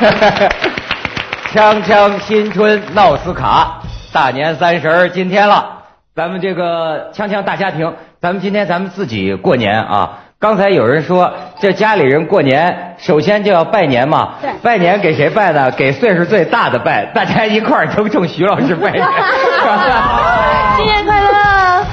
锵锵新春闹斯卡，大年三十儿今天了，咱们这个锵锵大家庭，咱们今天咱们自己过年啊。刚才有人说，这家里人过年，首先就要拜年嘛。对拜年给谁拜呢？给岁数最大的拜，大家一块儿都冲徐老师拜年。新年快乐！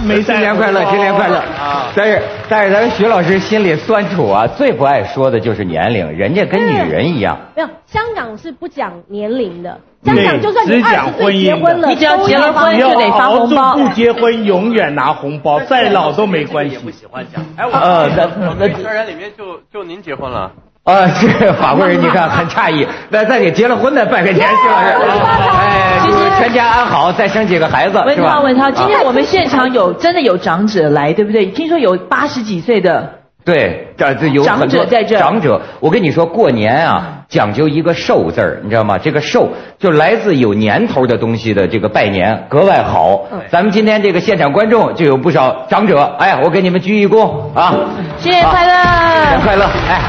没新年快乐，新年快乐啊！但是但是咱们徐老师心里酸楚啊，最不爱说的就是年龄，人家跟女人一样。没有，香港是不讲年龄的，香港就算你只讲二十岁结婚了，你只要结了婚就得发红包不结婚永远拿红包，再老都没关系也。不喜欢讲。哎，我呃那我们一圈人里面就就您结婚了。啊，是法国人，你看很诧异。那再给结了婚的拜个年，徐老师。哎，祝全家安好，再生几个孩子，是吧？文涛，文涛，今天啊我们现场有真的有长者来，对不对？听说有八十几岁的，对，这这有长很多者在这长者，我跟你说，过年啊，讲究一个寿字儿，你知道吗？这个寿就来自有年头的东西的这个拜年，格外好。咱们今天这个现场观众就有不少长者，哎，我给你们鞠一躬啊！新年快乐！新年快乐！哎，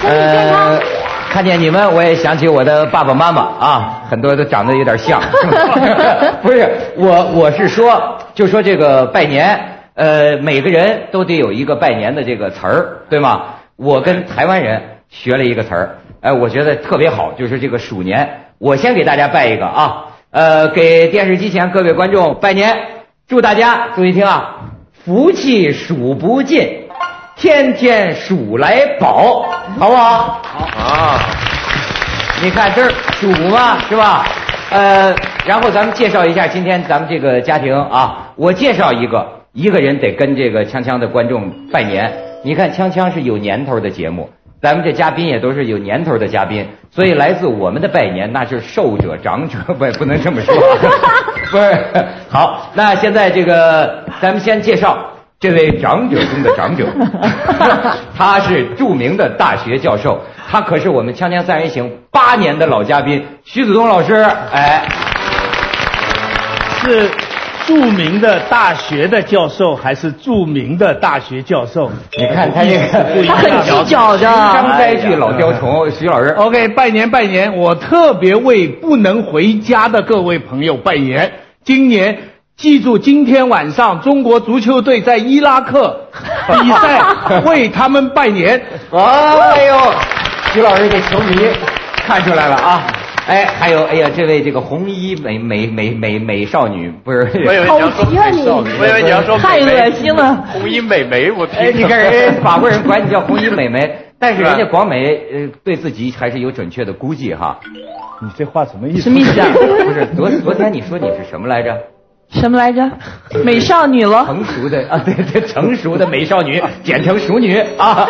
身体健康呃，看见你们，我也想起我的爸爸妈妈啊，很多都长得有点像。不是我，我是说，就说这个拜年，呃，每个人都得有一个拜年的这个词儿，对吗？我跟台湾人学了一个词儿，哎，我觉得特别好，就是这个鼠年。我先给大家拜一个啊，呃，给电视机前各位观众拜年，祝大家注意听啊，福气数不尽。天天数来宝，好不好？好啊，你看这儿数嘛，是吧？呃，然后咱们介绍一下今天咱们这个家庭啊，我介绍一个，一个人得跟这个锵锵的观众拜年。你看锵锵是有年头的节目，咱们这嘉宾也都是有年头的嘉宾，所以来自我们的拜年那是寿者长者，不不能这么说，不是。好，那现在这个咱们先介绍。这位长者中的长者，他是著名的大学教授，他可是我们《锵锵三人行》八年的老嘉宾，徐子东老师。哎，是著名的大学的教授，还是著名的大学教授？你看他这个他很计较的。张灾剧老雕虫，徐老师。OK，拜年拜年，我特别为不能回家的各位朋友拜年。今年记住，今天晚上中国足球队在伊拉克比赛，为他们拜年。哎呦，徐老师这球迷看出来了啊！哎，还有哎呀，这位这个红衣美美美美美少女不是？我以为你要说美少女，我以为你要说太恶心了红衣美眉，我哎，听你看人家法国人管你叫红衣美眉，但是人家广美呃对自己还是有准确的估计哈。你这话什么意思？什么意思啊？不是昨昨天你说你是什么来着？什么来着？美少女了。成熟的啊，对对，成熟的美少女，简称熟女啊。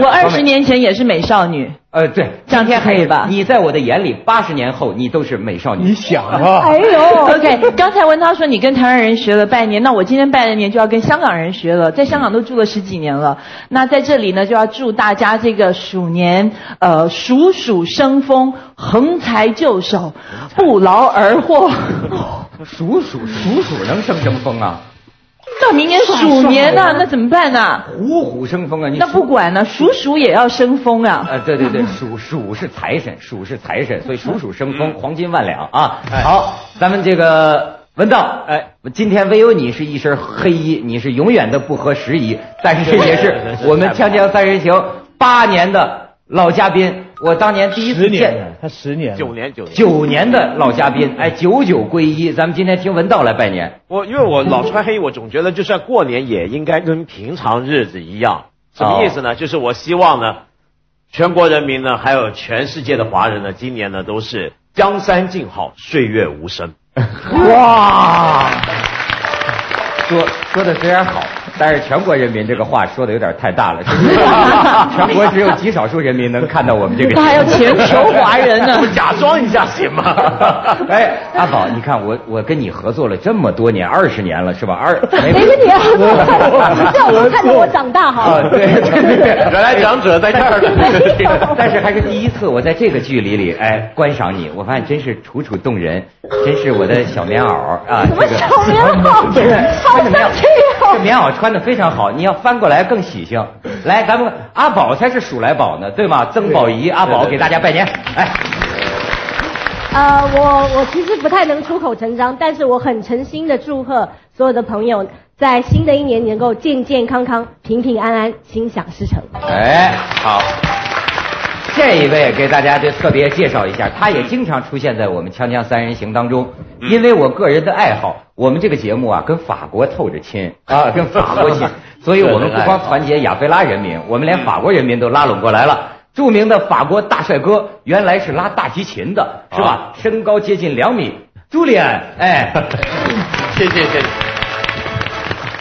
我二十。年前也是美少女。呃，对，这样可以吧你在我的眼里，八十年后你都是美少女。你想啊，哎呦，OK，刚才文涛说你跟台湾人学了拜年，那我今天拜的年就要跟香港人学了，在香港都住了十几年了。那在这里呢，就要祝大家这个鼠年，呃，鼠鼠生风，横财就手，不劳而获。鼠鼠鼠鼠能生什么风啊？到明年鼠年呢、那怎么办呢、虎虎生风啊！你那不管呢，鼠鼠也要生风啊。呃，对对对，鼠鼠是财神，鼠是财神，所以鼠鼠生风，黄金万两啊！好，咱们这个文道，哎，今天唯有你是一身黑衣，你是永远的不合时宜，但是也是我们锵锵三人行八年的老嘉宾，我当年第一次见他十年九年九年。九年的老嘉宾，哎，九九归一，咱们今天听文道来拜年，我因为我老穿黑，我总觉得就算过年也应该跟平常日子一样。什么意思呢？就是我希望呢，全国人民呢，还有全世界的华人呢，今年呢都是江山静好，岁月无声。哇！说说的虽然好，但是全国人民这个话说的有点太大了，是不是？全国只有极少数人民能看到我们这个。他还有全球华人呢 我假装一下行吗？哎，阿宝，你看我我跟你合作了这么多年，二十年了是吧？二没谁跟你要合作？叫我看着我长大哈啊，。对对对对，原来长者在这儿呢。但是还是第一次，我在这个距离里，哎，观赏你，我发现真是楚楚动人，真是我的小棉袄啊！什么这个小棉袄对，好穿的 这棉袄穿的非常好，你要翻过来更喜庆。来，咱们阿宝才是数来宝呢，对吗？曾宝仪、阿宝给大家拜年，哎。呃，我我其实不太能出口成章，但是我很诚心的祝贺所有的朋友，在新的一年能够健健康康、平平安安、心想事成。哎，好，这一位给大家就特别介绍一下，他也经常出现在我们《锵锵三人行》当中。因为我个人的爱好，我们这个节目啊跟法国透着亲 啊，跟法国亲，所以我们不光团结亚非拉人民，我们连法国人民都拉拢过来了。著名的法国大帅哥原来是拉大提琴的，是吧？身高接近两米，朱利安，哎，谢谢谢谢。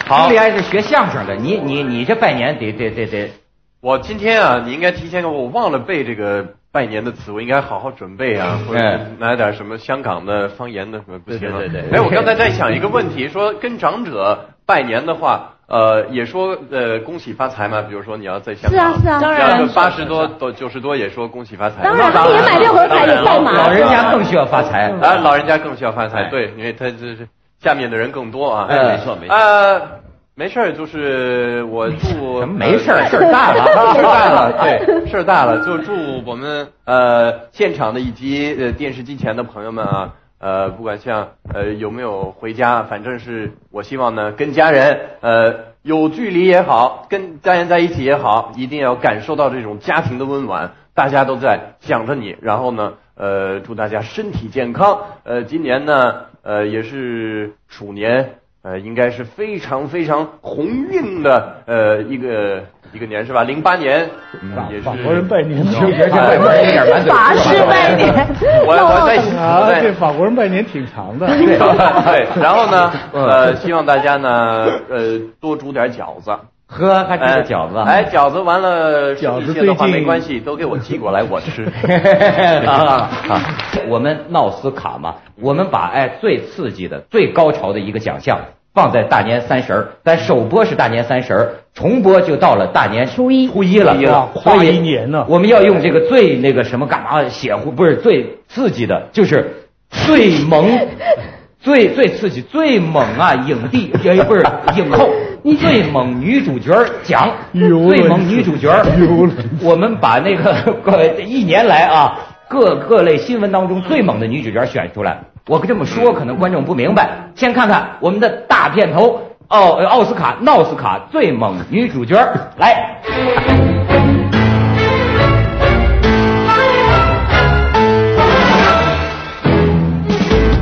朱利安是学相声的，你你你这拜年得得得得，我今天啊，你应该提前给我，忘了背这个拜年的词，我应该好好准备啊，或者嗯拿点什么香港的方言的什么不行吗？对对对对哎，我刚才在想一个问题，说跟长者拜年的话，呃，也说呃恭喜发财嘛，比如说你要在香港，是啊是啊，当然八十多到九十多也说恭喜发财，当然，也买六合彩也拜马。老人家更需要发财。啊，老人家更需要发财，哎对，因为他这是下面的人更多啊。哎没错没错呃，没事儿，就是我祝 没事儿，事儿大了，事儿大了，对，事儿大了，就祝我们呃现场的以及呃电视机前的朋友们啊，呃，不管像呃有没有回家，反正是我希望呢，跟家人呃有距离也好，跟家人在一起也好，一定要感受到这种家庭的温暖，大家都在想着你，然后呢，呃，祝大家身体健康。呃，今年呢，呃，也是鼠年。呃，应该是非常非常鸿运的呃一个一个年是吧？零八年也是法国人拜年我觉得这外国人有点满法式拜年，我我在想，对这法国人拜年挺长的。对对，然后呢，呃，希望大家呢，呃，多煮点饺子。喝还吃个饺子，哎，饺子完了，饺子的话最近没关系，都给我寄过来，我吃。啊啊！我们闹斯卡嘛，我们把哎最刺激的、最高潮的一个奖项放在大年三十儿，咱首播是大年三十儿，重播就到了大年初一初一了，跨一年呢我们要用这个最那个什么干嘛血乎不是最刺激的，就是最萌。最最刺激、最猛啊！影帝也 不是影后，最猛女主角奖，最猛女主角我们把那个 呃一年来啊各各类新闻当中最猛的女主角选出来。我这么说可能观众不明白，先看看我们的大片头奥奥斯卡闹斯卡最猛女主角来。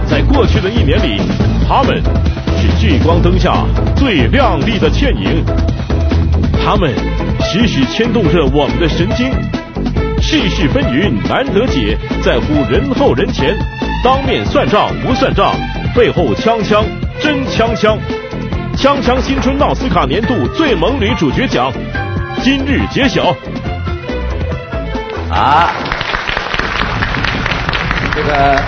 在过去的一年里，他们是聚光灯下最亮丽的倩影，他们时时牵动着我们的神经。世事纷纭难得解，在乎人后人前，当面算账不算账，背后锵锵真锵锵。锵锵新春奥斯卡年度最萌女主角奖今日揭晓。啊，这个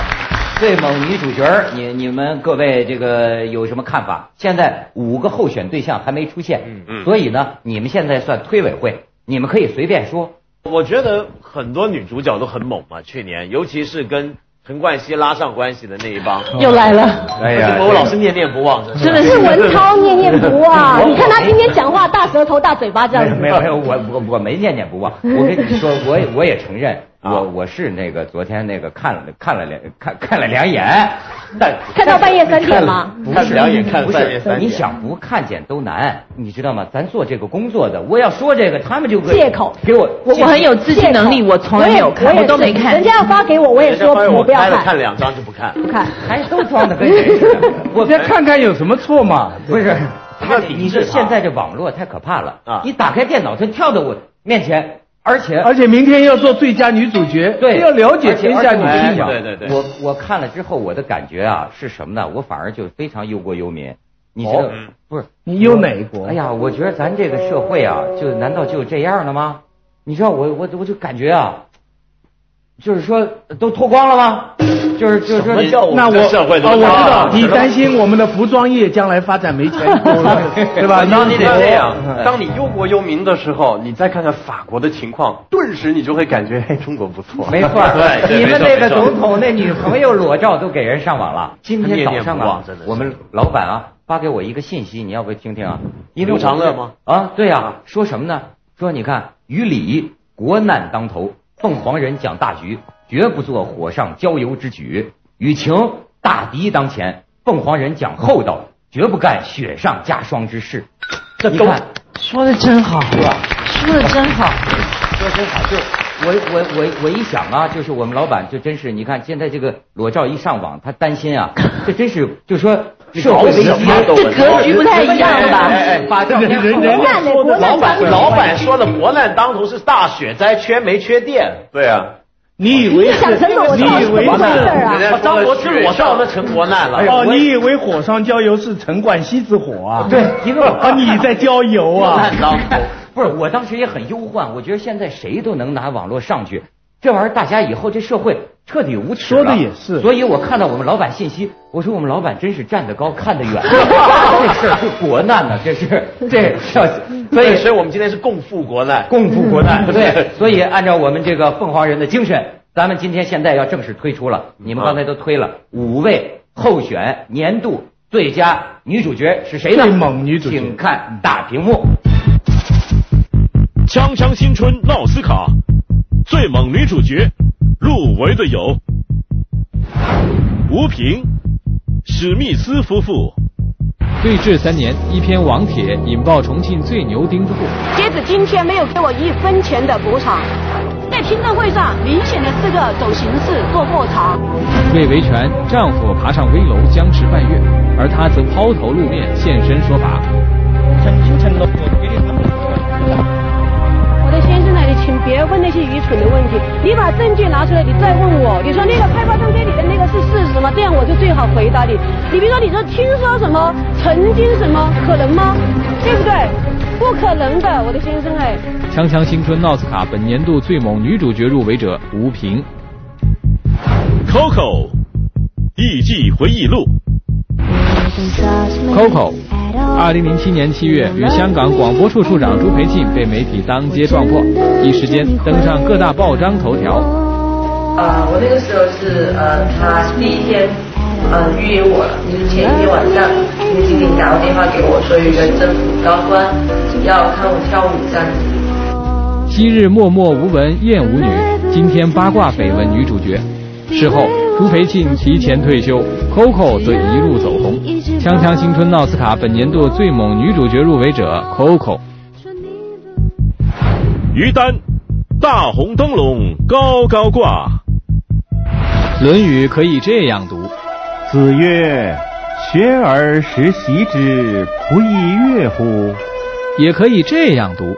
最猛女主角儿，你你们各位这个有什么看法？现在五个候选对象还没出现，嗯嗯所以呢，你们现在算推委会，你们可以随便说。我觉得很多女主角都很猛嘛，去年尤其是跟陈冠希拉上关系的那一帮，又来了，哎而且我老是念念不忘，真的是文涛念念不忘，你看他今天讲话大舌头大嘴巴这样子。没有没有，我我我没念念不忘。我跟你说，我也我也承认，我我是那个昨天那个看了看了两看看了两眼，但看到半夜三点吗？不是两眼看不半夜三是，点你想不看见都难，你知道吗？咱做这个工作的，我要说这个，他们就会借口给我我我很有自信能力，我从来没有看，我都没看人。家要发给我，我也说我我不要开了看，看两张就不看。不看。还都装的跟谁似的。我 再看看有什么错嘛？不是，他你说是啊现在这网络太可怕了啊你打开电脑，它跳到我面前，而且而且明天要做最佳女主角，对，要了解天下女性嘛。对对对我我看了之后，我的感觉啊是什么呢？我反而就非常忧国忧民。你觉得、不是？你忧哪国？哎呀，我觉得咱这个社会啊，就难道就这样了吗？你知道我我我就感觉啊，就是说都脱光了吗？就是就是说那我我知道，你担心我们的服装业将来发展没前途了，对吧？当你得这样嗯，当你忧国忧民的时候，你再看看法国的情况，顿时你就会感觉，哎，中国不错。没错，对对你们那个总统那女朋友裸照都给人上网了。今天早上啊我们老板啊发给我一个信息，你要不要听听啊？因为刘长乐吗？啊，对呀、说什么呢？说你看于理国难当头，凤凰人讲大局，绝不做火上浇油之举。雨晴大敌当前，凤凰人讲厚道，绝不干雪上加霜之事。这你看，说的真好，是吧？说的真好。说真好，就我我我我一想啊，就是我们老板就真是，你看现在这个裸照一上网，他担心啊，这真是就说社会危机，这格局不太一样吧？哎哎，把这人人难嘞，国难老板老板说的国难当头是大雪灾，缺煤缺电。对啊，你以为你想成裸你以为怎么回事啊？人家张国之裸照那成国难了。哦，你以为火上浇油是陈冠希之火啊？对一个啊，你在浇油啊？难当头。不是，我当时也很忧患，我觉得现在谁都能拿网络上去，这玩意儿大家以后这社会彻底无耻了。说的也是所以我看到我们老板信息，我说我们老板真是站得高看得远，这事儿是国难呢，这是 这要，所以所以我们今天是共赴国难。共赴国难，对，所以按照我们这个凤凰人的精神，咱们今天现在要正式推出了，你们刚才都推了五位候选年度最佳女主角是谁呢？最猛女主角请看大屏幕。锵锵新春奥斯卡最猛女主角入围的有吴平、史密斯夫妇。对峙三年，一篇网帖引爆重庆最牛钉子户。截止今天没有给我一分钱的补偿，在听证会上明显的是个走形式做过场。为维权，丈夫爬上危楼僵持半月，而她则抛头露面现身说法。请别问那些愚蠢的问题，你把证据拿出来，你再问我，你说那个开发证件里的那个是事实吗？这样我就最好回答你。你比如说，你说听说什么，曾经什么，可能吗？对不对？不可能的，我的先生哎。锵锵新春奥斯卡本年度最猛女主角入围者吴萍。Coco 艺伎回忆录。Coco，二零零七年七月，与香港广播处处长朱培庆被媒体当街撞破，一时间登上各大报章头条。呃，我那个时候是呃，他第一天呃预约我了，就是前一天晚上，那个经理打过电话给我说有一个政府高官要看我跳舞这样子。昔日默默无闻艳舞女，今天八卦绯闻女主角。事后，朱培庆提前退休，Coco 则一路走红。锵锵青春奥斯卡本年度最猛女主角入围者 Coco。于丹，大红灯笼高高挂。《论语》可以这样读：子曰：“学而时习之，不亦乐乎？”也可以这样读：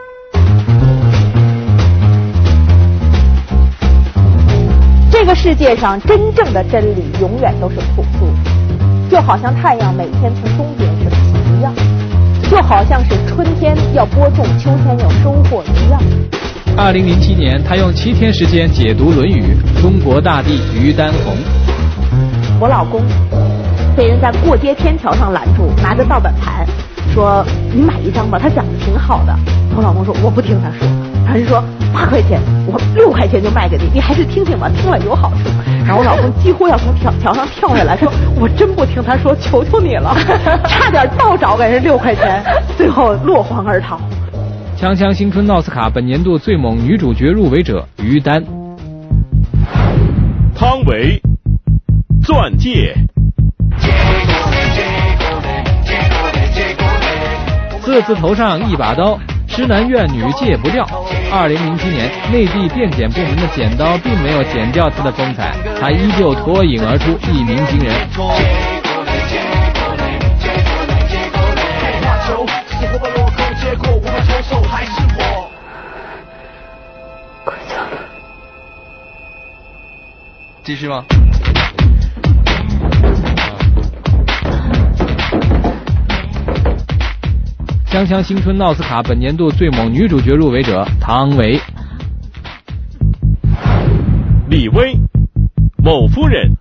这个世界上真正的真理永远都是朴素，就好像太阳每天从东边升起一样，就好像是春天要播种，秋天要收获一样。二零零七年，他用七天时间解读《论语》，中国大地于丹红。我老公被人在过街天桥上拦住，拿着盗版盘，说：“你买一张吧，他讲的挺好的。”我老公说：“我不听他说。”人说：“八块钱，我六块钱就卖给你，你还是听听吧，听了有好处。”然后我老公几乎要从桥桥上跳下来，说：“我真不听他说，求求你了，差点倒找给人六块钱，最后落荒而逃。”锵锵新春奥斯卡本年度最猛女主角入围者于丹。汤唯，钻戒。色字头上一把刀，痴男怨女戒不掉。二零零七年，内地电检部门的剪刀并没有剪掉她的风采，她依旧脱颖而出，一鸣惊人。继续吗？锵锵新春奥斯卡本年度最猛女主角入围者汤唯。李薇，某夫人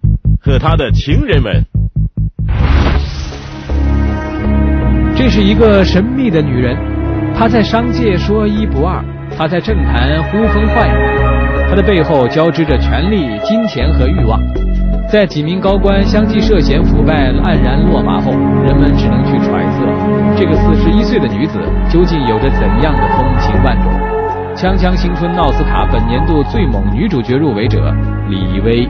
和她的情人们。这是一个神秘的女人，她在商界说一不二，她在政坛呼风唤雨，她的背后交织着权力、金钱和欲望。在几名高官相继涉嫌腐败黯然落马后，人们只能去揣测，这个四十一岁的女子究竟有着怎样的风情万种。锵锵新春奥斯卡本年度最猛女主角入围者李薇。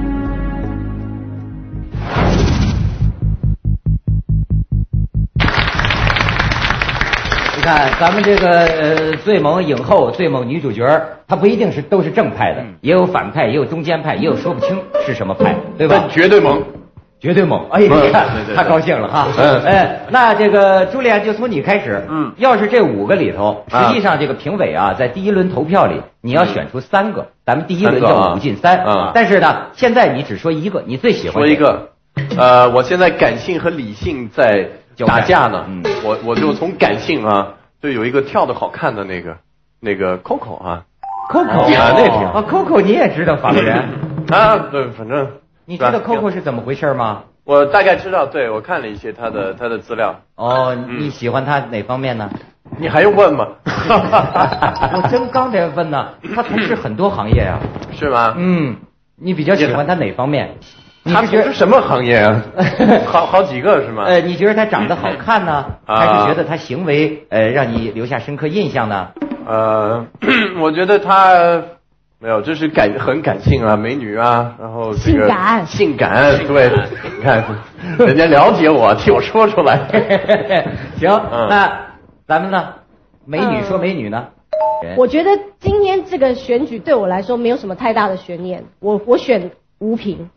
你看，咱们这个呃最猛影后、最猛女主角，她不一定是都是正派的，也有反派，也有中间派，也有说不清是什么派，对吧？绝对猛，绝对猛！哎，你看对对对。他高兴了哈。嗯。哎，那这个朱莉安就从你开始。嗯，要是这五个里头，实际上这个评委啊，在第一轮投票里，你要选出三个，咱们第一轮叫五进三。啊但是呢，现在你只说一个，你最喜欢说一个，呃，我现在感性和理性在打架呢，嗯。我我就从感性啊，就有一个跳的好看的那个那个 Coco 啊。Coco 啊那挺啊，Coco 你也知道法国人，啊，对，反正你知道 Coco 是怎么回事吗？我大概知道，对我看了一些他的他的资料。哦，你喜欢他哪方面呢？你还用问吗？我真刚才问呢，他从事很多行业啊。是吗？嗯，你比较喜欢他哪方面？你他是什么行业啊？好好几个是吗？呃，你觉得他长得好看呢，啊还是觉得他行为呃让你留下深刻印象呢？呃，我觉得他没有，就是感很感性啊，美女啊，然后这个性感性感，对，你看人家了解我，替我说出来。行，嗯那咱们呢？美女说美女呢？我觉得今天这个选举对我来说没有什么太大的悬念，我我选吴平。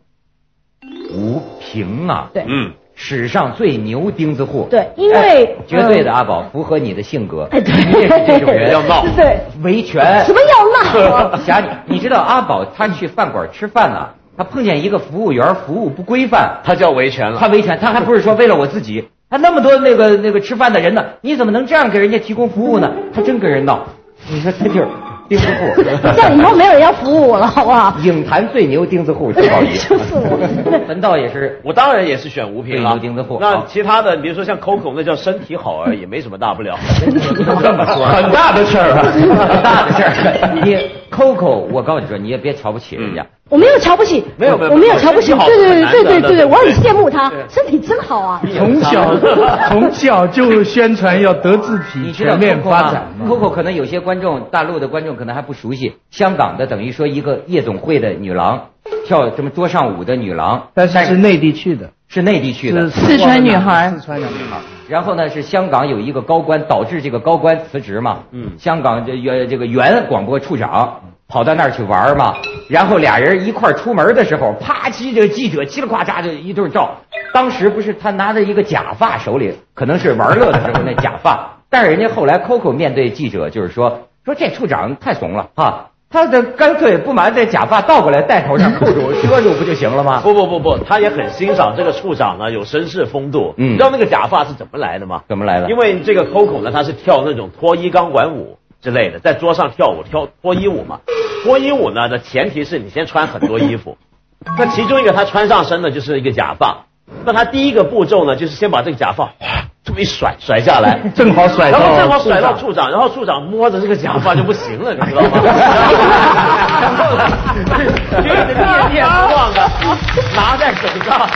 吴平啊，对嗯，史上最牛钉子户，对因为哎绝对的嗯阿宝符合你的性格，哎对。你也是这种人，要闹对，维权，什么要闹侠你，你知道阿宝他去饭馆吃饭呢，他碰见一个服务员服务不规范，他叫维权了。他维权，他还不是说为了我自己，他那么多那个那个吃饭的人呢，你怎么能这样给人家提供服务呢？他真跟人闹，你说他就是钉子户，这样以后没有人要服务我了，好不好？影坛最牛钉子户郑宝仪，就是我。文道也是，我当然也是选吴平了，钉子户那其他的，比如说像 Coco，那叫身体好而已，没什么大不了。这么说，很大的事儿啊很大的事儿。你 Coco，我告诉你说，你也别瞧不起人家。我没有瞧不起，没有没有我没有瞧不起，对对对对对对对，我很对羡慕他，身体真好啊。从小 从小就宣传要德智体全面发展？Coco 可能有些观众，大陆的观众可能还不熟悉，香港的等于说一个夜总会的女郎，跳什么桌上舞的女郎，但是是内地去的，是内地去的，四川女孩。四川的女孩。然后呢，是香港有一个高官导致这个高官辞职嘛，嗯。香港这原这个原广播处长跑到那儿去玩儿嘛，然后俩人一块儿出门的时候，啪叽这个记者叽里呱喳就一对照，当时不是他拿着一个假发手里，可能是玩乐的时候那假发，但是人家后来 Coco 面对记者就是说说这处长太怂了啊。他的干脆不把这假发倒过来戴头上扣住遮住不就行了吗？不不不不，他也很欣赏这个处长呢，有绅士风度。嗯你知道那个假发是怎么来的吗？怎么来的？因为这个 Coco 呢，他是跳那种脱衣钢管舞之类的，在桌上跳舞，跳脱衣舞嘛。脱衣舞呢的前提是你先穿很多衣服，那其中一个他穿上身的就是一个假发。那他第一个步骤呢，就是先把这个假发哗这么一甩甩下来，正好甩到然后正好甩到处处长，然后处长摸着这个假发就不行了，你知道吗？觉 得念念不忘的拿在手上，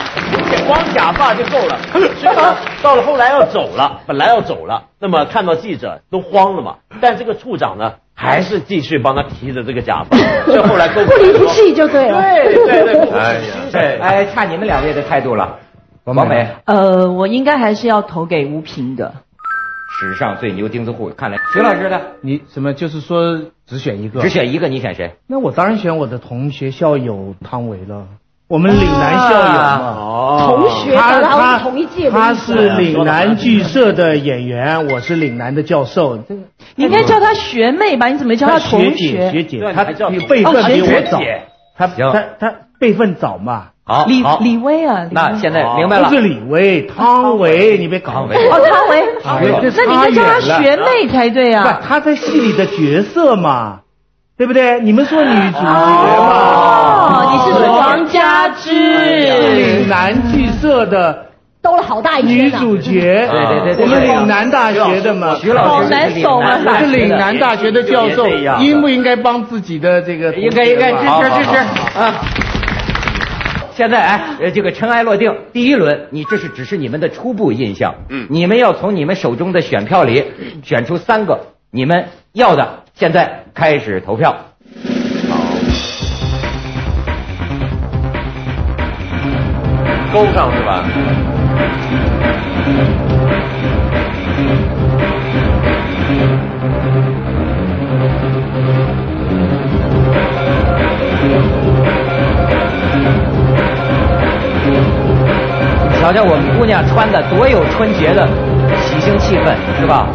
光假发就够了。所以呢，到了后来要走了，本来要走了，那么看到记者都慌了嘛，但这个处长呢，还是继续帮他提着这个假发，所以后来都不离不弃就对了。对对对，哎呀哎哎，差你们两位的态度了。王美，呃，我应该还是要投给吴平的。史上最牛钉子户，看来徐老师的你什么？就是说只选一个，只选一个，你选谁？那我当然选我的同学校友汤唯了。我们岭南校友嘛，哦同学他然后他是同一届的他是岭南剧社的演员，我是岭南的教授。这个你应该叫他学妹吧？你怎么叫他同学姐学姐，他对还叫比辈分比哦我早他他他辈分早嘛。好，李，李薇啊，那现在明白了。不。是李薇，汤唯，你别搞哦，汤唯，那你应该叫她学妹才对不啊。，他在戏里的角色嘛，对不对？你们说女主角嘛，哦，你是说王佳芝？岭南剧社的兜了好大一女圈女。主角，对对对对我们岭南大学的嘛，徐老师好难懂啊我是岭南大学的教授应不应该帮自己的这个应该应该支持支持啊！现在哎，呃，这个尘埃落定，第一轮你这是只是你们的初步印象，嗯你们要从你们手中的选票里选出三个你们要的现在开始投票。勾上是吧？瞧瞧我们姑娘穿的多有春节的喜庆气氛，是吧？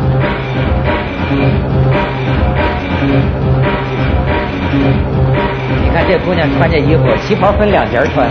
你看这姑娘穿这衣服，旗袍分两截穿。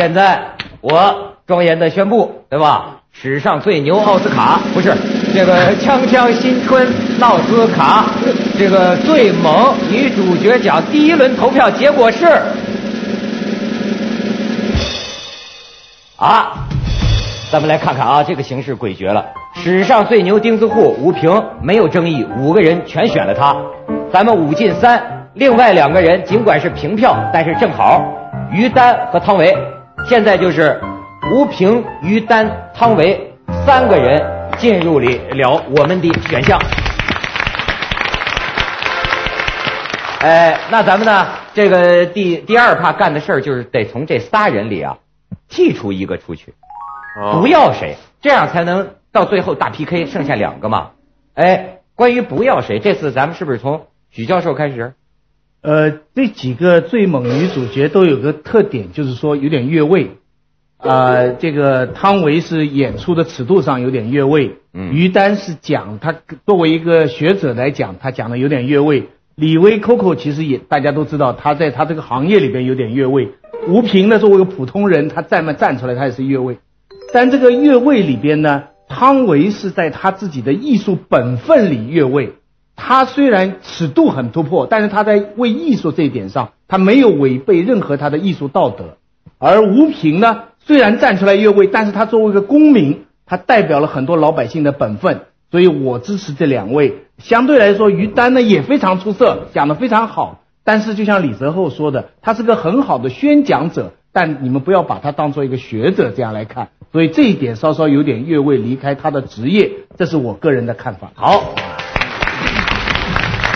现在我庄严的宣布，对吧？史上最牛奥斯卡不是这个锵锵新春奥斯卡，这个最萌女主角奖第一轮投票结果是啊，咱们来看看啊，这个形势诡谲了。史上最牛钉子户吴平没有争议，五个人全选了他，咱们五进三，另外两个人尽管是平票，但是正好于丹和汤唯。现在就是吴平、于丹、汤唯三个人进入了我们的选项。哎，那咱们呢？这个第第二怕干的事儿就是得从这仨人里啊剔除一个出去，不要谁，这样才能到最后大 PK，剩下两个嘛。哎，关于不要谁，这次咱们是不是从许教授开始？呃，这几个最猛女主角都有个特点，就是说有点越位。啊，这个汤唯是演出的尺度上有点越位，嗯于丹是讲他作为一个学者来讲，他讲的有点越位。李薇 Coco 其实也大家都知道，他在他这个行业里边有点越位。吴平呢，作为一个普通人，他站嘛站出来，他也是越位。但这个越位里边呢，汤唯是在他自己的艺术本分里越位。他虽然尺度很突破，但是他在为艺术这一点上，他没有违背任何他的艺术道德。而吴平呢，虽然站出来越位，但是他作为一个公民，他代表了很多老百姓的本分，所以我支持这两位。相对来说，于丹呢也非常出色，讲得非常好。但是就像李泽厚说的，他是个很好的宣讲者，但你们不要把他当做一个学者这样来看。所以这一点稍稍有点越位，离开他的职业，这是我个人的看法。好，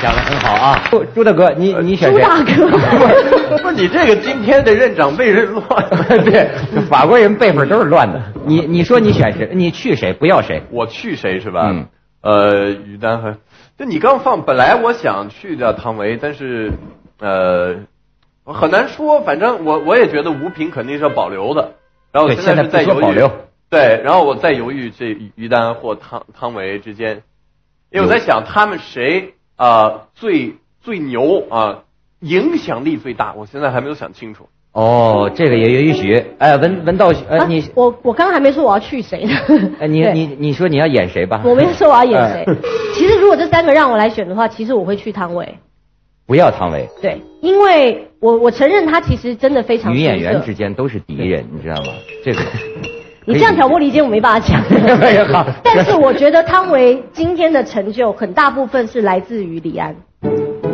讲的很好啊，朱朱大哥，你你选谁？朱大哥 不，你这个今天的任长辈是乱。对，法国人辈分都是乱的。你你说你选谁？你去谁？不要谁？我去谁是吧？嗯呃，于丹和，就你刚放，本来我想去掉汤唯，但是呃，很难说。反正我我也觉得吴平肯定是要保留的。然后现在是在犹豫。对，然后我在犹豫这于丹或汤汤唯之间，因为我在想他们谁啊、呃最最牛啊、影响力最大，我现在还没有想清楚。哦，这个也也许。哎，文文道，呃，啊你，我我刚刚还没说我要去谁呢。哎，你你你说你要演谁吧？我没说我要演谁 哎。其实如果这三个让我来选的话，其实我会去汤唯。不要汤唯。对，因为我我承认他其实真的非常女演员之间都是敌人，你知道吗？这个。你这样挑拨离间，我没办法讲。但是我觉得汤唯今天的成就很大部分是来自于李安。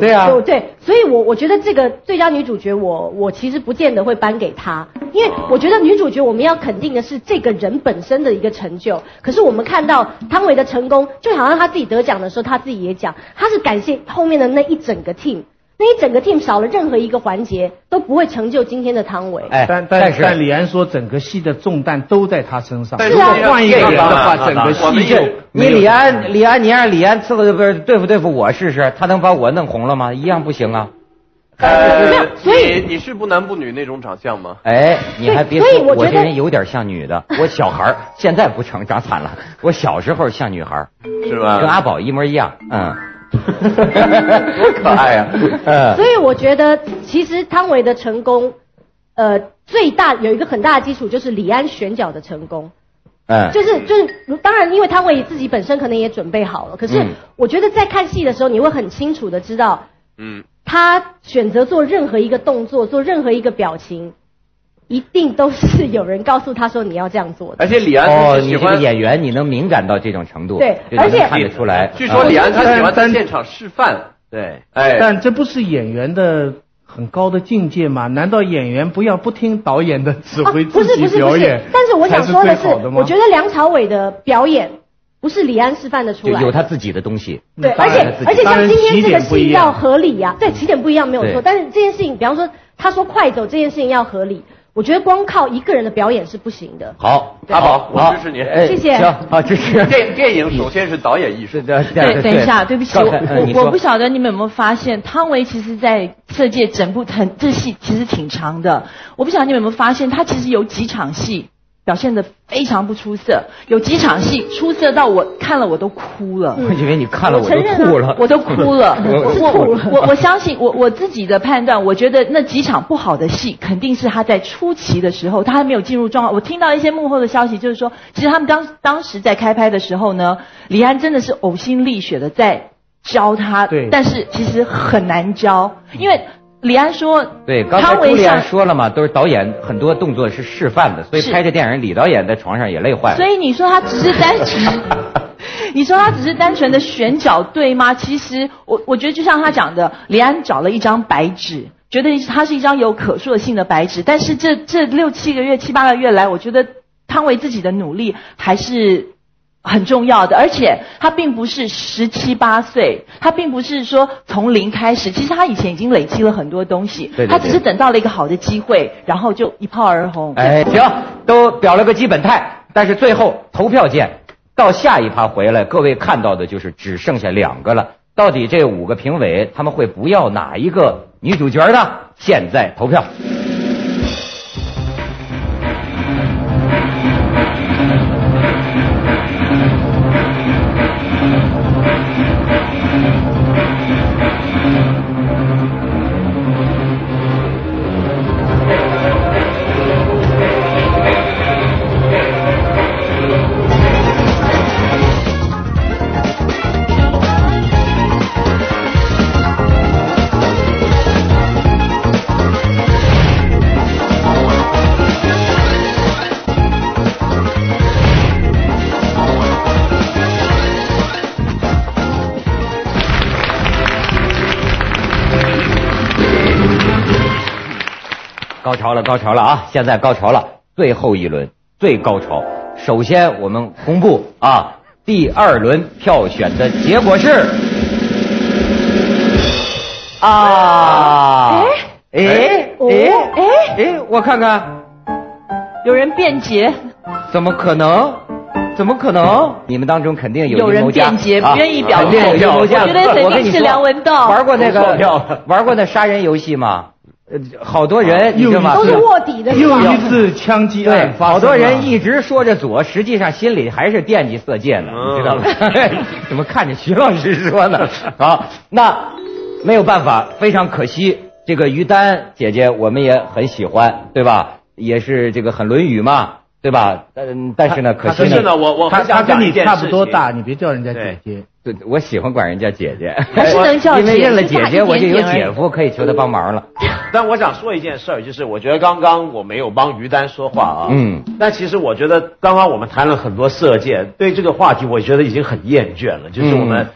对啊对，所以我我觉得这个最佳女主角我，我其实不见得会颁给她，因为我觉得女主角我们要肯定的是这个人本身的一个成就。可是我们看到汤唯的成功，就好像她自己得奖的时候，她自己也讲，她是感谢后面的那一整个 team，那一整个 team 少了任何一个环节都不会成就今天的汤唯。哎但但是但李安说，整个戏的重担都在他身上。但如果啊换一个人的话，整个戏就你李安，李安，你让李安伺候不是对付对付我试试，他能把我弄红了吗？一样不行啊！所以你是不男不女那种长相吗？哎，你还别说，所以我我这人有点像女的。我小孩儿现在不成，长惨了。我小时候像女孩，是吧？跟阿宝一模一样。嗯，多 可爱啊！嗯，所以我觉得，其实汤唯的成功，呃，最大有一个很大的基础就是李安选角的成功。嗯就是就是，当然，因为汤唯自己本身可能也准备好了，可是嗯我觉得在看戏的时候，你会很清楚的知道，嗯，他选择做任何一个动作，做任何一个表情，一定都是有人告诉他说你要这样做的。而且李安哦，你这个演员，你能敏感到这种程度，对而且看得出来。据说李安他喜欢在但现场示范，对，哎，但这不是演员的很高的境界吗？难道演员不要不听导演的指挥不自己是不是不是表演？，但是我想说的是，是的我觉得梁朝伟的表演不是李安示范的出来有他自己的东西。对，而且而且像今天这个戏要合理呀、对，起点不一样没有错，但是这件事情，比方说他说快走这件事情要合理，我觉得光靠一个人的表演是不行的。好，阿宝，我支持你。哎谢谢。行，好，支持。电电影首先是导演意识，对对，等一下，对。不起，我我我不晓得你们有没有发现，汤唯其实在这届整部很这戏其实挺长的，我不晓得你们有没有发现，他其实有几场戏表现的非常不出色，有几场戏出色到我看了我都哭了。我以为你看了我都我承认啊吐了，我都哭了，我我我我我相信我我自己的判断，我觉得那几场不好的戏，肯定是他在初期的时候，他还没有进入状况。我听到一些幕后的消息，就是说，其实他们当当时在开拍的时候呢，李安真的是呕心沥血的在教他，对。但是其实很难教，因为李安说，对，刚才汤唯朱莉安说了嘛，都是导演很多动作是示范的，所以拍这电影，李导演在床上也累坏了。所以你说他只是单纯，你说他只是单纯的选角对吗？其实我我觉得就像他讲的，李安找了一张白纸，觉得他是一张有可塑性的白纸，但是这这六七个月、七八个月来，我觉得汤唯自己的努力还是。很重要的，而且他并不是十七八岁，他并不是说从零开始，其实他以前已经累积了很多东西，对对对他只是等到了一个好的机会，然后就一炮而红。哎，行，都表了个基本态，但是最后投票见到下一趴回来，各位看到的就是只剩下两个了。到底这五个评委他们会不要哪一个女主角呢？现在投票。高潮了，高潮了啊！现在高潮了，最后一轮最高潮。首先我们公布啊，第二轮票选的结果是啊，哎哎哎哎哎，我看看，有人辩解，怎么可能？怎么可能？你们当中肯定有有人辩解啊不愿意表态。我觉得肯定是梁文道玩过那个玩过那杀人游戏吗？呃，好多人你知道吗？都是卧底的？一次枪击对案，发好多人一直说着左，实际上心里还是惦记色戒呢，嗯你知道吗？怎么看着徐老师说呢？好，那没有办法，非常可惜，这个于丹姐姐我们也很喜欢，对吧？也是这个很《论语》嘛，对吧？嗯，但是呢，可惜呢，我我他他跟你差不多大，你别叫人家姐姐。对，我喜欢管人家姐姐，还是能叫姐因为姐认了姐姐，我就有姐夫可以求他帮忙了。但我想说一件事儿，就是我觉得刚刚我没有帮于丹说话啊。嗯。但其实我觉得刚刚我们谈了很多色戒，对这个话题我觉得已经很厌倦了。就是我们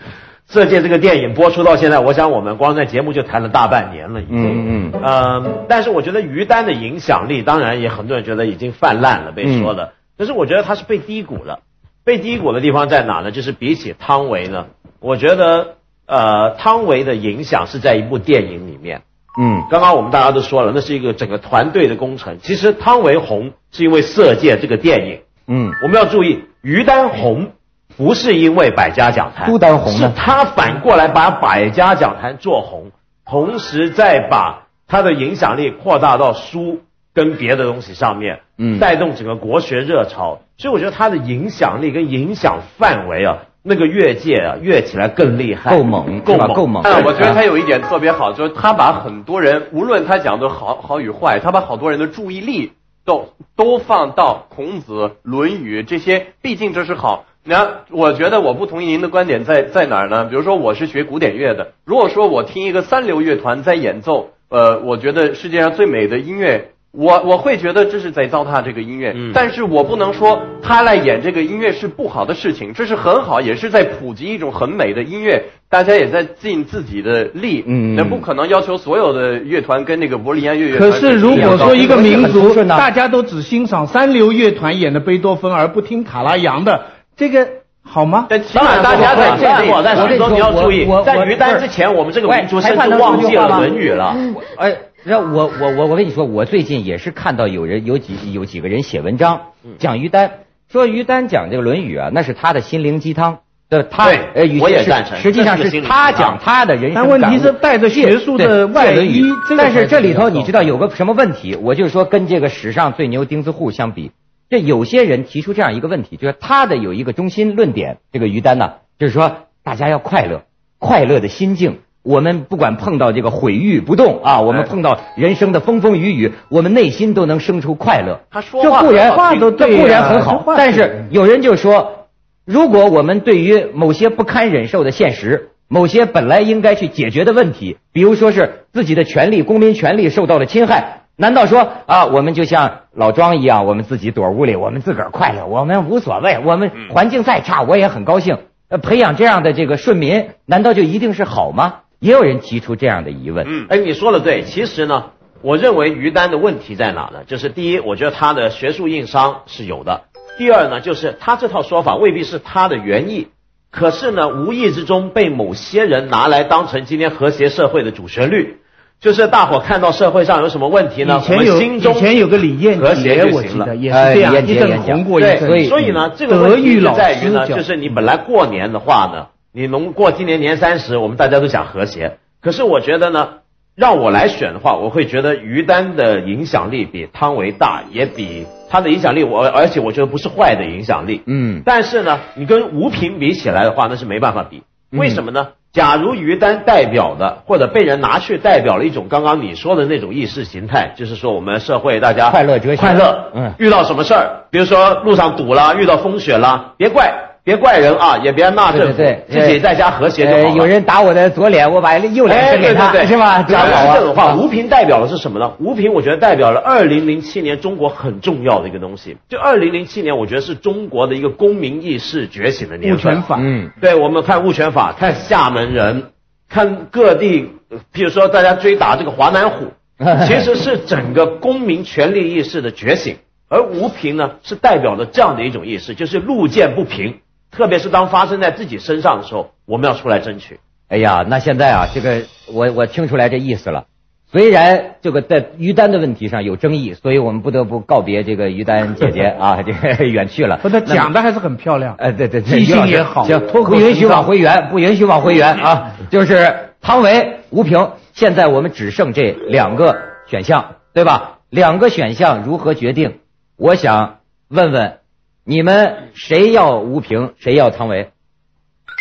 色戒这个电影播出到现在，我想我们光在节目就谈了大半年了，已经。嗯嗯嗯，但是我觉得于丹的影响力，当然也很多人觉得已经泛滥了，被说的。可是我觉得他是被低估了。被低估的地方在哪呢？就是比起汤唯呢，我觉得呃汤唯的影响是在一部电影里面。嗯，刚刚我们大家都说了，那是一个整个团队的工程。其实汤唯红是因为《色戒》这个电影，嗯，我们要注意，于丹红不是因为百家讲坛，朱丹红呢是他反过来把百家讲坛做红，同时再把他的影响力扩大到书跟别的东西上面，嗯带动整个国学热潮。所以我觉得他的影响力跟影响范围啊，那个越界啊，越起来更厉害，够猛够猛，够猛但我觉得他有一点特别好，就是他把很多人，无论他讲的好好与坏，他把好多人的注意力都都放到孔子、《论语》这些，毕竟这是好。那我觉得我不同意您的观点在在哪儿呢？比如说我是学古典乐的，如果说我听一个三流乐团在演奏，呃，我觉得世界上最美的音乐。我我会觉得这是在糟蹋这个音乐，嗯但是我不能说他来演这个音乐是不好的事情，这是很好，也是在普及一种很美的音乐，大家也在尽自己的力，嗯那不可能要求所有的乐团跟那个柏林安乐乐团可是如果说一个民族 大家都只欣赏三流乐团演的贝多芬，而不听卡拉扬的，这个好吗？但起当然，大家在这样做，但是说你要注意我我，在于丹之前，我们这个民族甚忘记了《论语》了。哎，然后我我我我跟你说，我最近也是看到有人有几有几个人写文章讲于丹，说于丹讲这个《论语》啊，那是他的心灵鸡汤。对，他对呃，与我也赞成实际上是心灵是他鸡汤讲他的人生但问题感悟是带着学术的外论语衣但是这里头你知道有个什么问题？我就说跟这个史上最牛钉子户相比，这有些人提出这样一个问题，就是他的有一个中心论点，这个于丹呢，就是说大家要快乐，快乐的心境。我们不管碰到这个毁誉不动啊，我们碰到人生的风风雨雨，我们内心都能生出快乐。他说固然固然很好，但是是有人就说，如果我们对于某些不堪忍受的现实，某些本来应该去解决的问题，比如说是自己的权利、公民权利受到了侵害，难道说啊，我们就像老庄一样，我们自己躲屋里，我们自个儿快乐，我们无所谓，我们环境再差我也很高兴。呃，培养这样的这个顺民，难道就一定是好吗？也有人提出这样的疑问。嗯，哎，你说的对，其实呢，我认为于丹的问题在哪呢？就是第一，我觉得他的学术硬伤是有的；第二呢，就是他这套说法未必是他的原意，可是呢，无意之中被某些人拿来当成今天和谐社会的主旋律。就是大伙看到社会上有什么问题呢？以前有我们心中以前有个李彦和谐杰，我就行了。记得也是这样，一彦杰演讲阵红过一对，阵。所以所以呢，这个德问题就在于呢，就是你本来过年的话呢，你农过今年年三十，我们大家都想和谐。可是我觉得呢，让我来选的话，我会觉得于丹的影响力比汤唯大，也比他的影响力我，而且我觉得不是坏的影响力。嗯，但是呢，你跟吴平比起来的话，那是没办法比。嗯。为什么呢？假如于丹代表的，或者被人拿去代表了一种刚刚你说的那种意识形态，就是说我们社会大家快乐哲学快乐，嗯。遇到什么事儿，比如说路上堵了，遇到风雪了，别怪别怪人啊，也别骂政府，对对对自己在家和谐就好。呃有人打我的左脸，我把右脸哎，伸给他，对对对，是吧？假如多好啊是这种话，吴平代表的是什么呢？吴平我觉得代表了二零零七年中国很重要的一个东西。就二零零七年，我觉得是中国的一个公民意识觉醒的年份。物权法，嗯，对，我们看物权法，看厦门人，看各地，呃譬如说大家追打这个华南虎，其实是整个公民权利意识的觉醒。而吴平呢，是代表着这样的一种意识，就是路见不平，特别是当发生在自己身上的时候，我们要出来争取。哎呀，那现在啊，这个我我听出来这意思了。虽然这个在于丹的问题上有争议，所以我们不得不告别这个于丹姐姐 啊，这个远去了。不，她讲的还是很漂亮。呃，对对对，记性也好行，脱口不允许往回圆，不允许往回圆 啊！就是汤唯、吴平，现在我们只剩这两个选项，对吧？两个选项如何决定？我想问问你们，谁要吴平，谁要汤唯？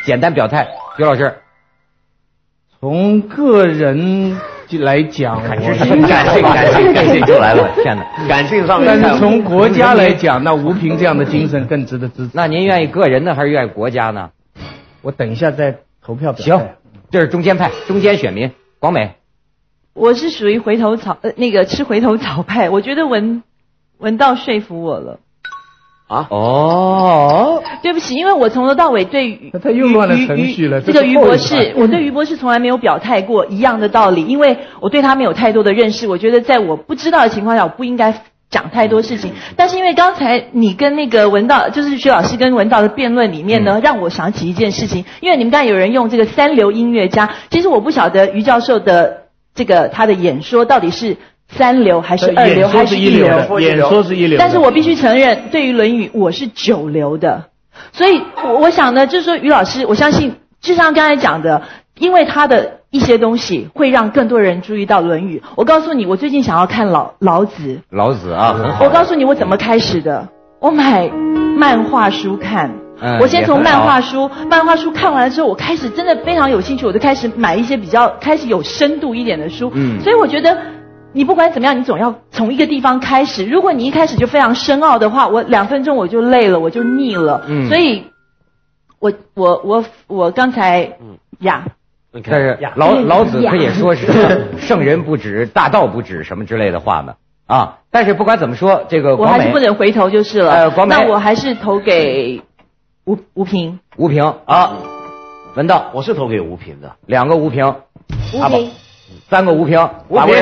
简单表态，刘老师。从个人来讲，我真是感性感性感性就来了，天哪！感性上面，但是从国家来讲，那吴平这样的精神更值得支持。那您愿意个人呢，还是愿意国家呢？我等一下再投票表态。行，这是中间派，中间选民，广美。我是属于回头草，呃，那个吃回头草派。我觉得文文道说服我了。啊哦，对不起，因为我从头到尾对于他又乱了程序了。这个于博士，嗯我对于博士从来没有表态过一样的道理，因为我对他没有太多的认识。我觉得在我不知道的情况下，我不应该讲太多事情。但是因为刚才你跟那个文道，就是徐老师跟文道的辩论里面呢，让我想起一件事情。因为你们刚才有人用这个三流音乐家，其实我不晓得于教授的这个他的演说到底是。三流还是二流还是一流？演说是一流，但是我必须承认，对于《论语》，我是九流的。所以，我我想呢，就是说，于老师，我相信，就像刚才讲的，因为他的一些东西会让更多人注意到《论语》。我告诉你，我最近想要看老老子。老子啊，很好。我告诉你，我怎么开始的？我买漫画书看。嗯我先从漫画书，漫画书看完了之后，我开始真的非常有兴趣，我就开始买一些比较开始有深度一点的书。嗯所以我觉得。你不管怎么样，你总要从一个地方开始。如果你一开始就非常深奥的话，我两分钟我就累了，我就腻了。嗯所以我我我我刚才嗯呀，但是老老子可以说是圣人不止，大道不止什么之类的话嘛啊。但是不管怎么说，这个我还是不能回头就是了。呃广美那我还是投给吴吴平。吴平啊，文道，我是投给吴平的，两个吴平，吴平，三个吴平，吴平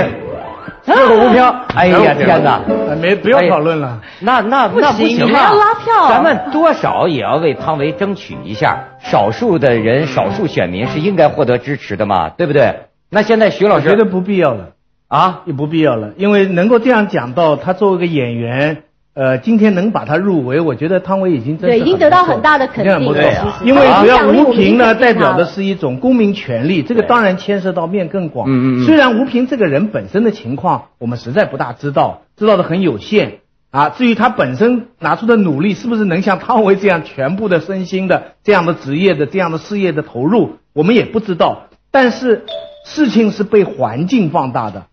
四个无票，哎呀天哪！呃没不要讨论了。那那不那不行行你还要啊！拉票咱们多少也要为汤唯争取一下，少数的人、少数选民是应该获得支持的嘛，对不对？那现在徐老师觉得不必要了啊，也不必要了，因为能够这样讲到他作为一个演员，呃，今天能把他入围，我觉得汤唯已经真的对已经得到很大的肯定很不错了因为主要吴平呢，代表的是一种公民权利，这个当然牵涉到面更广。嗯嗯嗯虽然吴平这个人本身的情况，我们实在不大知道，知道的很有限啊。至于他本身拿出的努力，是不是能像汤唯这样全部的身心的这样的职业的这样的事业的投入，我们也不知道。但是事情是被环境放大的。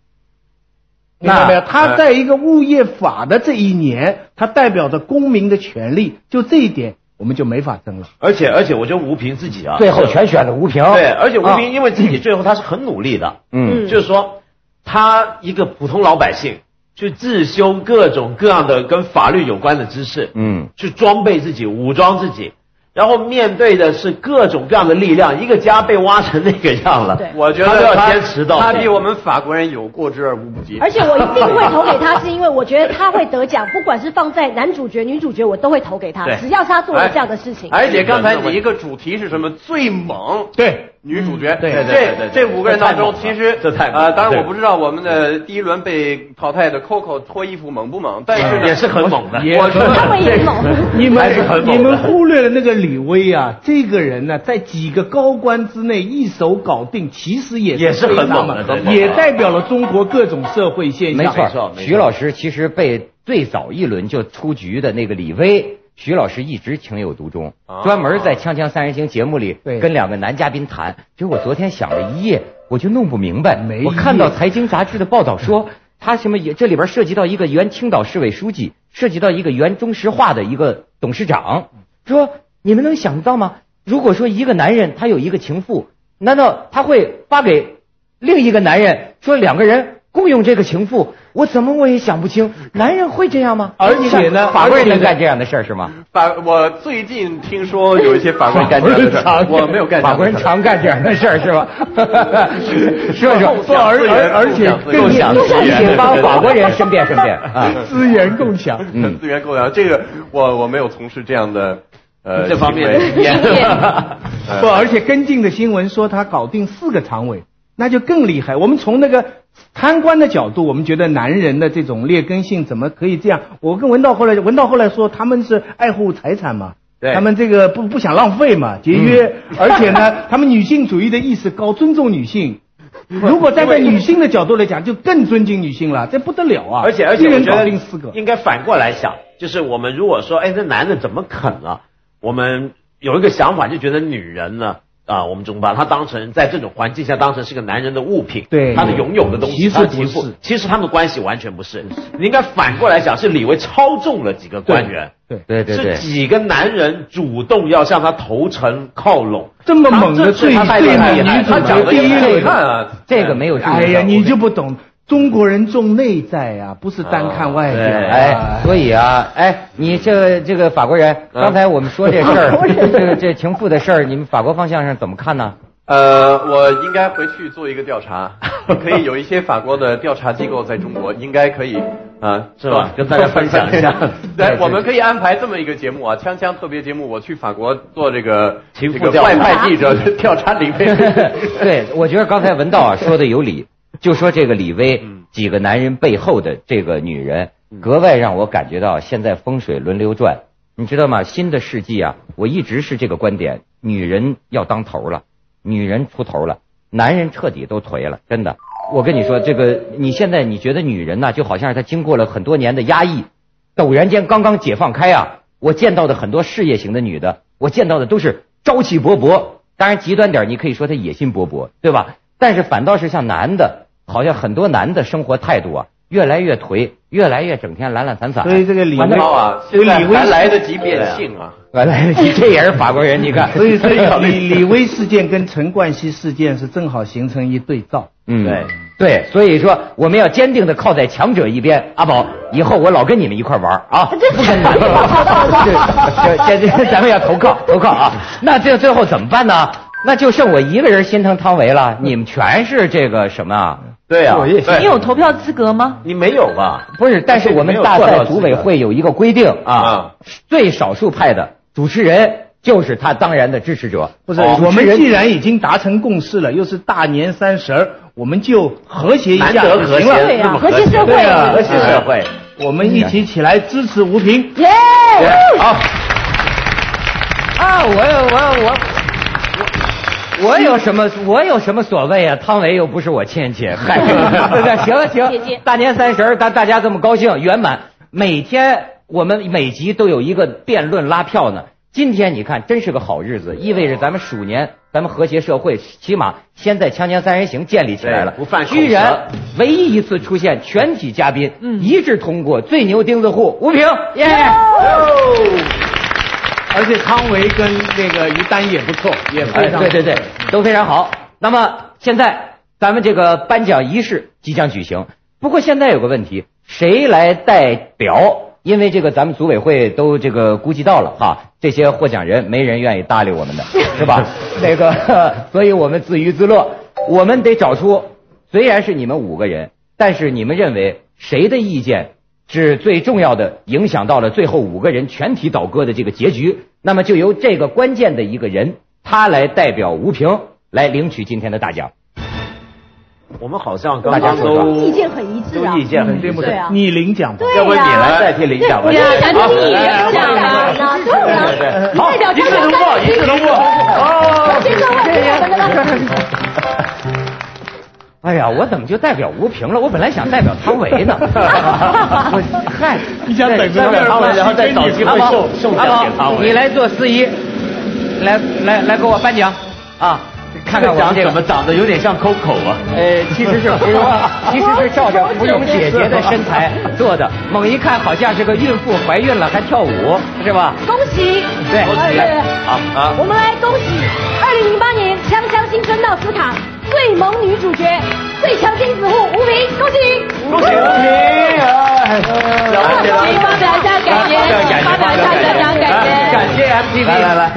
明白没有？那他在一个物业法的这一年，他代表着公民的权利，就这一点我们就没法争了。而且而且我觉得吴平自己啊，最后全选了吴平。对，而且吴啊平因为自己最后他是很努力的，嗯就是说他一个普通老百姓去自修各种各样的跟法律有关的知识，嗯，去装备自己、武装自己，然后面对的是各种各样的力量，一个家被挖成那个样了，对我觉他要得他坚持到他比我们法国人有过之而无不及。而且我一定会投给他，是因为我觉得他会得奖，不管是放在男主角、女主角，我都会投给他，只要他做了这样的事情。而且刚才你一个主题是什么？最猛对女主角，对这对对对这五个人当中，其实这太猛了呃，当然我不知道我们的第一轮被淘汰的 Coco 脱衣服猛不猛，但是呢也是很猛的。也我觉得他们也猛。你们还是很猛的你们忽略了那个李威啊，这个人呢，在几个高官之内一手搞定，其实也也是很猛的也代表了中国各种社会现象。没错错没错徐老师其实被最早一轮就出局的那个李薇，徐老师一直情有独钟，啊专门在《锵锵三人行》节目里跟两个男嘉宾谈。结果我昨天想了一夜，我就弄不明白没。我看到财经杂志的报道说，他什么也这里边涉及到一个原青岛市委书记，涉及到一个原中石化的一个董事长，说你们能想到吗？如果说一个男人他有一个情妇，难道他会发给另一个男人说两个人共用这个情妇？我怎么我也想不清，男人会这样吗？而且呢法国人能干这样的事儿是吗？法，我最近听说有一些法国人干这样的事儿，我没有干法国人。常干这样的事儿是吧？说说，不而而而且更共享，请帮法国人申辩申辩啊！资源共享。嗯资源共享，这个我我没有从事这样的呃这方面的经验呃不，而且跟进的新闻说他搞定四个常委，那就更厉害。我们从那个贪官的角度，我们觉得男人的这种劣根性怎么可以这样？我跟文道后来，文道后来说他们是爱护财产嘛。对他们这个不不想浪费嘛，节约，而且呢，他们女性主义的意识高，尊重女性。如果站在女性的角度来讲，就更尊敬女性了，这不得了啊！而且而且我觉得应该反过来想，就是我们如果说，哎，这男的怎么啃了？我们有一个想法，就觉得女人呢，啊，我们总把他当成在这种环境下当成是个男人的物品，对他的拥有的东西，其实他的情妇不是其实他们的关系完全不是。你应该反过来想，是李维操纵了几个官员。对对对对是，几个男人主动要向他投诚靠拢，这么猛的最他太厉害最女他讲的也角第一看啊，这个没有。哎呀，你就不懂，中国人重内在啊，不是单看外表。哎，所以啊，哎，你这这个法国人，刚才我们说这事儿，这个这情妇的事儿，你们法国方向上怎么看呢？呃，我应该回去做一个调查，可以有一些法国的调查机构在中国，应该可以啊，是吧？跟大家分享一下。对，我们可以安排这么一个节目啊，锵锵特别节目，我去法国做这个这个情妇外派记者调查李薇。对，我觉得刚才文道啊说的有理，就说这个李薇嗯几个男人背后的这个女人，格外让我感觉到现在风水轮流转，你知道吗？新的世纪啊，我一直是这个观点，女人要当头了，女人出头了，男人彻底都颓了，真的。我跟你说，这个你现在你觉得女人呢，就好像是她经过了很多年的压抑，陡然间刚刚解放开啊！我见到的很多事业型的女的，我见到的都是朝气勃勃。当然极端点，你可以说她野心勃勃，对吧？但是反倒是像男的，好像很多男的生活态度啊，越来越颓，越来越整天懒懒散散。所以这个李完了威啊，所以李威还来得及变性啊。来得及这也是法国人，你看。所以所以李李威事件跟陈冠希事件是正好形成一对照。嗯，对对，所以说我们要坚定的靠在强者一边。阿宝，以后我老跟你们一块玩啊，不跟你们对，这这咱们要投靠投靠啊。那这最后怎么办呢？那就剩我一个人心疼汤唯了，你们全是这个什么啊？对啊，你有投票资格吗？你没有吧？不是，但是我们大赛组委会有一个规定啊，最少数派的主持人就是他当然的支持者。不是，哦我们既然已经达成共识了，又是大年三十儿，我们就和谐一下难得和谐就行了。对呀和谐社会啊和谐社会。我们一起起来支持吴平。耶！好啊，我我我我我有什么我有什么所谓啊？汤唯又不是我亲戚，嗨，对不对？行了行姐姐，大年三十儿大大家这么高兴圆满，每天我们每集都有一个辩论拉票呢。今天你看，真是个好日子，意味着咱们鼠年，咱们和谐社会，起码先在《锵锵三人行》建立起来了。居然唯一一次出现全体嘉宾，一致通过最牛钉子户吴平，耶！而且汤唯跟那个于丹也不错，也非哎，常对对对，都非常好。那么现在咱们这个颁奖仪式即将举行，不过现在有个问题，谁来代表？因为这个咱们组委会都这个估计到了哈，这些获奖人没人愿意搭理我们的，是吧？那个，所以我们自娱自乐，我们得找出，虽然是你们五个人，但是你们认为谁的意见是最重要的，影响到了最后五个人全体倒戈的这个结局，那么就由这个关键的一个人，他来代表吴平来领取今天的大奖。我们好像刚大家刚都意见很一致啊，意见很对不对啊？你领奖要不你来代替领奖吧？你来来这样啊，对，对对你代表一致通过，一致通过。和谐社会是我们的。哎呀，我怎么就代表吴平了？我本来想代表汤唯呢。我 嗨，你想等着代表汤唯，然后再找机会送送奖给汤唯你来做司仪，来来来给我颁奖啊！看看我们这个怎么长得有点像 Coco 啊？呃，其实是 芙蓉，其实是照着芙蓉姐姐的身材 做的，猛一看好像是个孕妇怀孕了还跳舞，是吧？恭喜！对恭喜！好啊我们来恭喜二零零八年《锵锵新春奥斯卡》最萌女主角、最强金子户吴平，恭喜！恭喜吴平！了不起了！发表一下感言，发表一下得奖感言。感谢 MTV，来来来。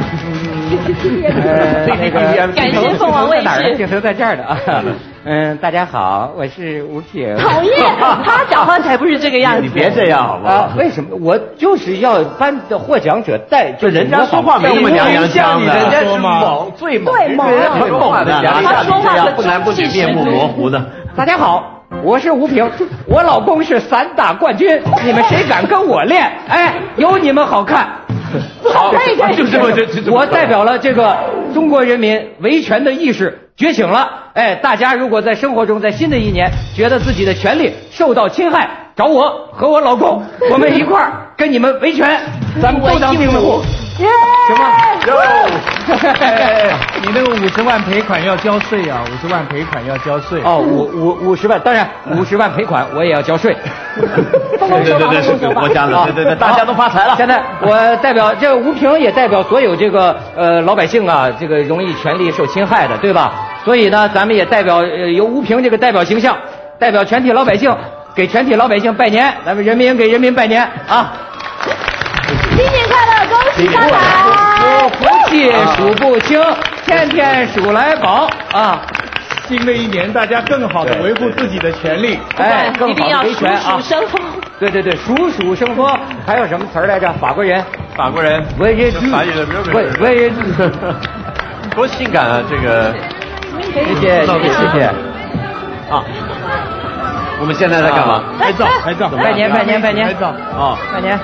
呃，那个感谢凤凰卫视镜头在哪儿呢？镜头在这儿呢啊。嗯，大家好，我是吴平。讨厌，他讲话才不是这个样子。你别这样好不好啊？？为什么？我就是要颁的获奖者带，就人家说话没那么娘娘腔的，人家是猛，最猛，对猛最猛的，哪哪像你这样不男不女、面目模糊的？大家好，我是吴平，我老公是散打冠军，你们谁敢跟我练？哎，有你们好看。好，就这么我代表了这个中国人民维权的意识觉醒了。哎，大家如果在生活中，在新的一年觉得自己的权利受到侵害，找我和我老公，我们一块儿跟你们维权，咱们都当钉子户，行吗？你那个五十万赔款要交税啊，五十万赔款要交税。哦，五五五十万，当然五十万赔款我也要交税。对对对对，是 国家的，对对对，大家都发财了。现在我代表这个吴平，也代表所有这个呃老百姓啊，这个容易权利受侵害的，对吧？所以呢，咱们也代表呃由吴平这个代表形象，代表全体老百姓，给全体老百姓拜年，咱们人民给人民拜年啊！新年快乐，恭喜发财！福气数不清，天天数来宝啊！新的一年，大家更好的维护自己的权利。哎，更好一定要数的维权啊数！生风。对对对，数数生风，还有什么词儿来着？法国人，法国人，为人法语的没有没有为为人，多性感啊！这个谢谢谢谢谢谢。啊，我们现在在干嘛？拍照，拍照，拜年拜年拜年拍照。啊。拜年。